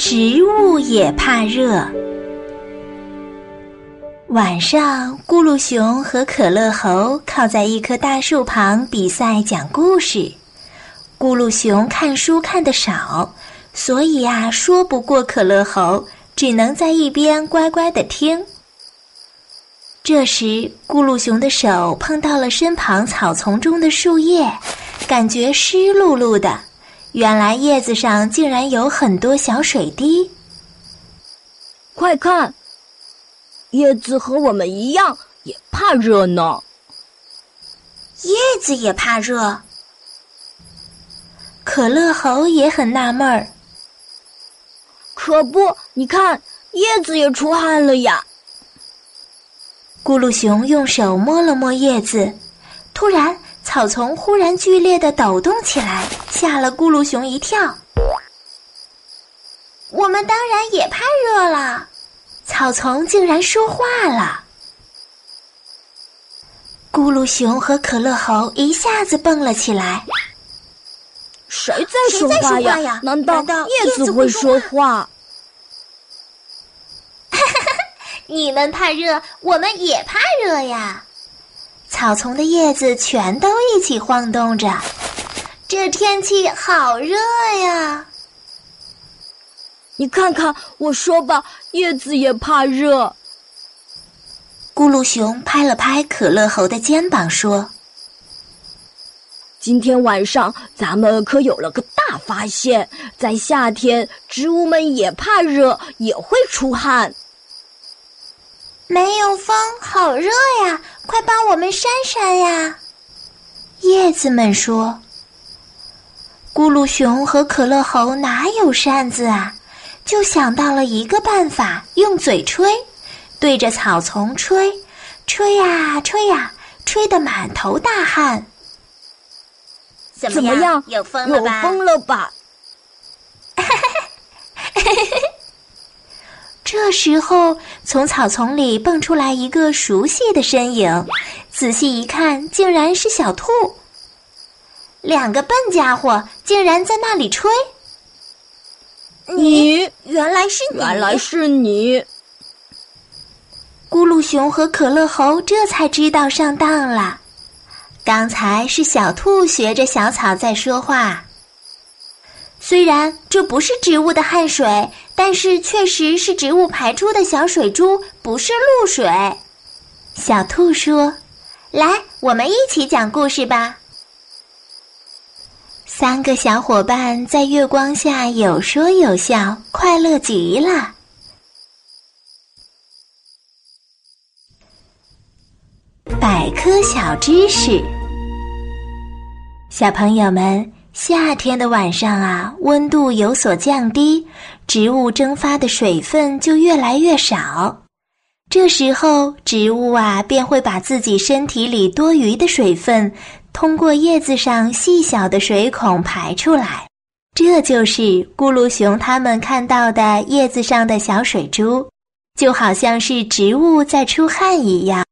植物也怕热。晚上，咕噜熊和可乐猴靠在一棵大树旁比赛讲故事。咕噜熊看书看得少，所以呀，说不过可乐猴，只能在一边乖乖的听。这时，咕噜熊的手碰到了身旁草丛中的树叶，感觉湿漉漉的。原来叶子上竟然有很多小水滴。快看，叶子和我们一样也怕热呢。叶子也怕热。可乐猴也很纳闷儿。可不，你看，叶子也出汗了呀。咕噜熊用手摸了摸叶子，突然。草丛忽然剧烈的抖动起来，吓了咕噜熊一跳。我们当然也怕热了，草丛竟然说话了。咕噜熊和可乐猴一下子蹦了起来。谁在说话呀？难道叶子会说话？哈哈哈！你们怕热，我们也怕热呀。草丛的叶子全都一起晃动着，这天气好热呀！你看看，我说吧，叶子也怕热。咕噜熊拍了拍可乐猴的肩膀，说：“今天晚上咱们可有了个大发现，在夏天，植物们也怕热，也会出汗。”没有风，好热呀！快帮我们扇扇呀！叶子们说：“咕噜熊和可乐猴哪有扇子啊？就想到了一个办法，用嘴吹，对着草丛吹，吹呀吹呀，吹得满头大汗。怎么样？有风了吧？有风了吧？”这时候，从草丛里蹦出来一个熟悉的身影，仔细一看，竟然是小兔。两个笨家伙竟然在那里吹。你原来是你，原来是你。咕噜熊和可乐猴这才知道上当了，刚才是小兔学着小草在说话。虽然这不是植物的汗水，但是确实是植物排出的小水珠，不是露水。小兔说：“来，我们一起讲故事吧。”三个小伙伴在月光下有说有笑，快乐极了。百科小知识，小朋友们。夏天的晚上啊，温度有所降低，植物蒸发的水分就越来越少。这时候，植物啊便会把自己身体里多余的水分通过叶子上细小的水孔排出来。这就是咕噜熊他们看到的叶子上的小水珠，就好像是植物在出汗一样。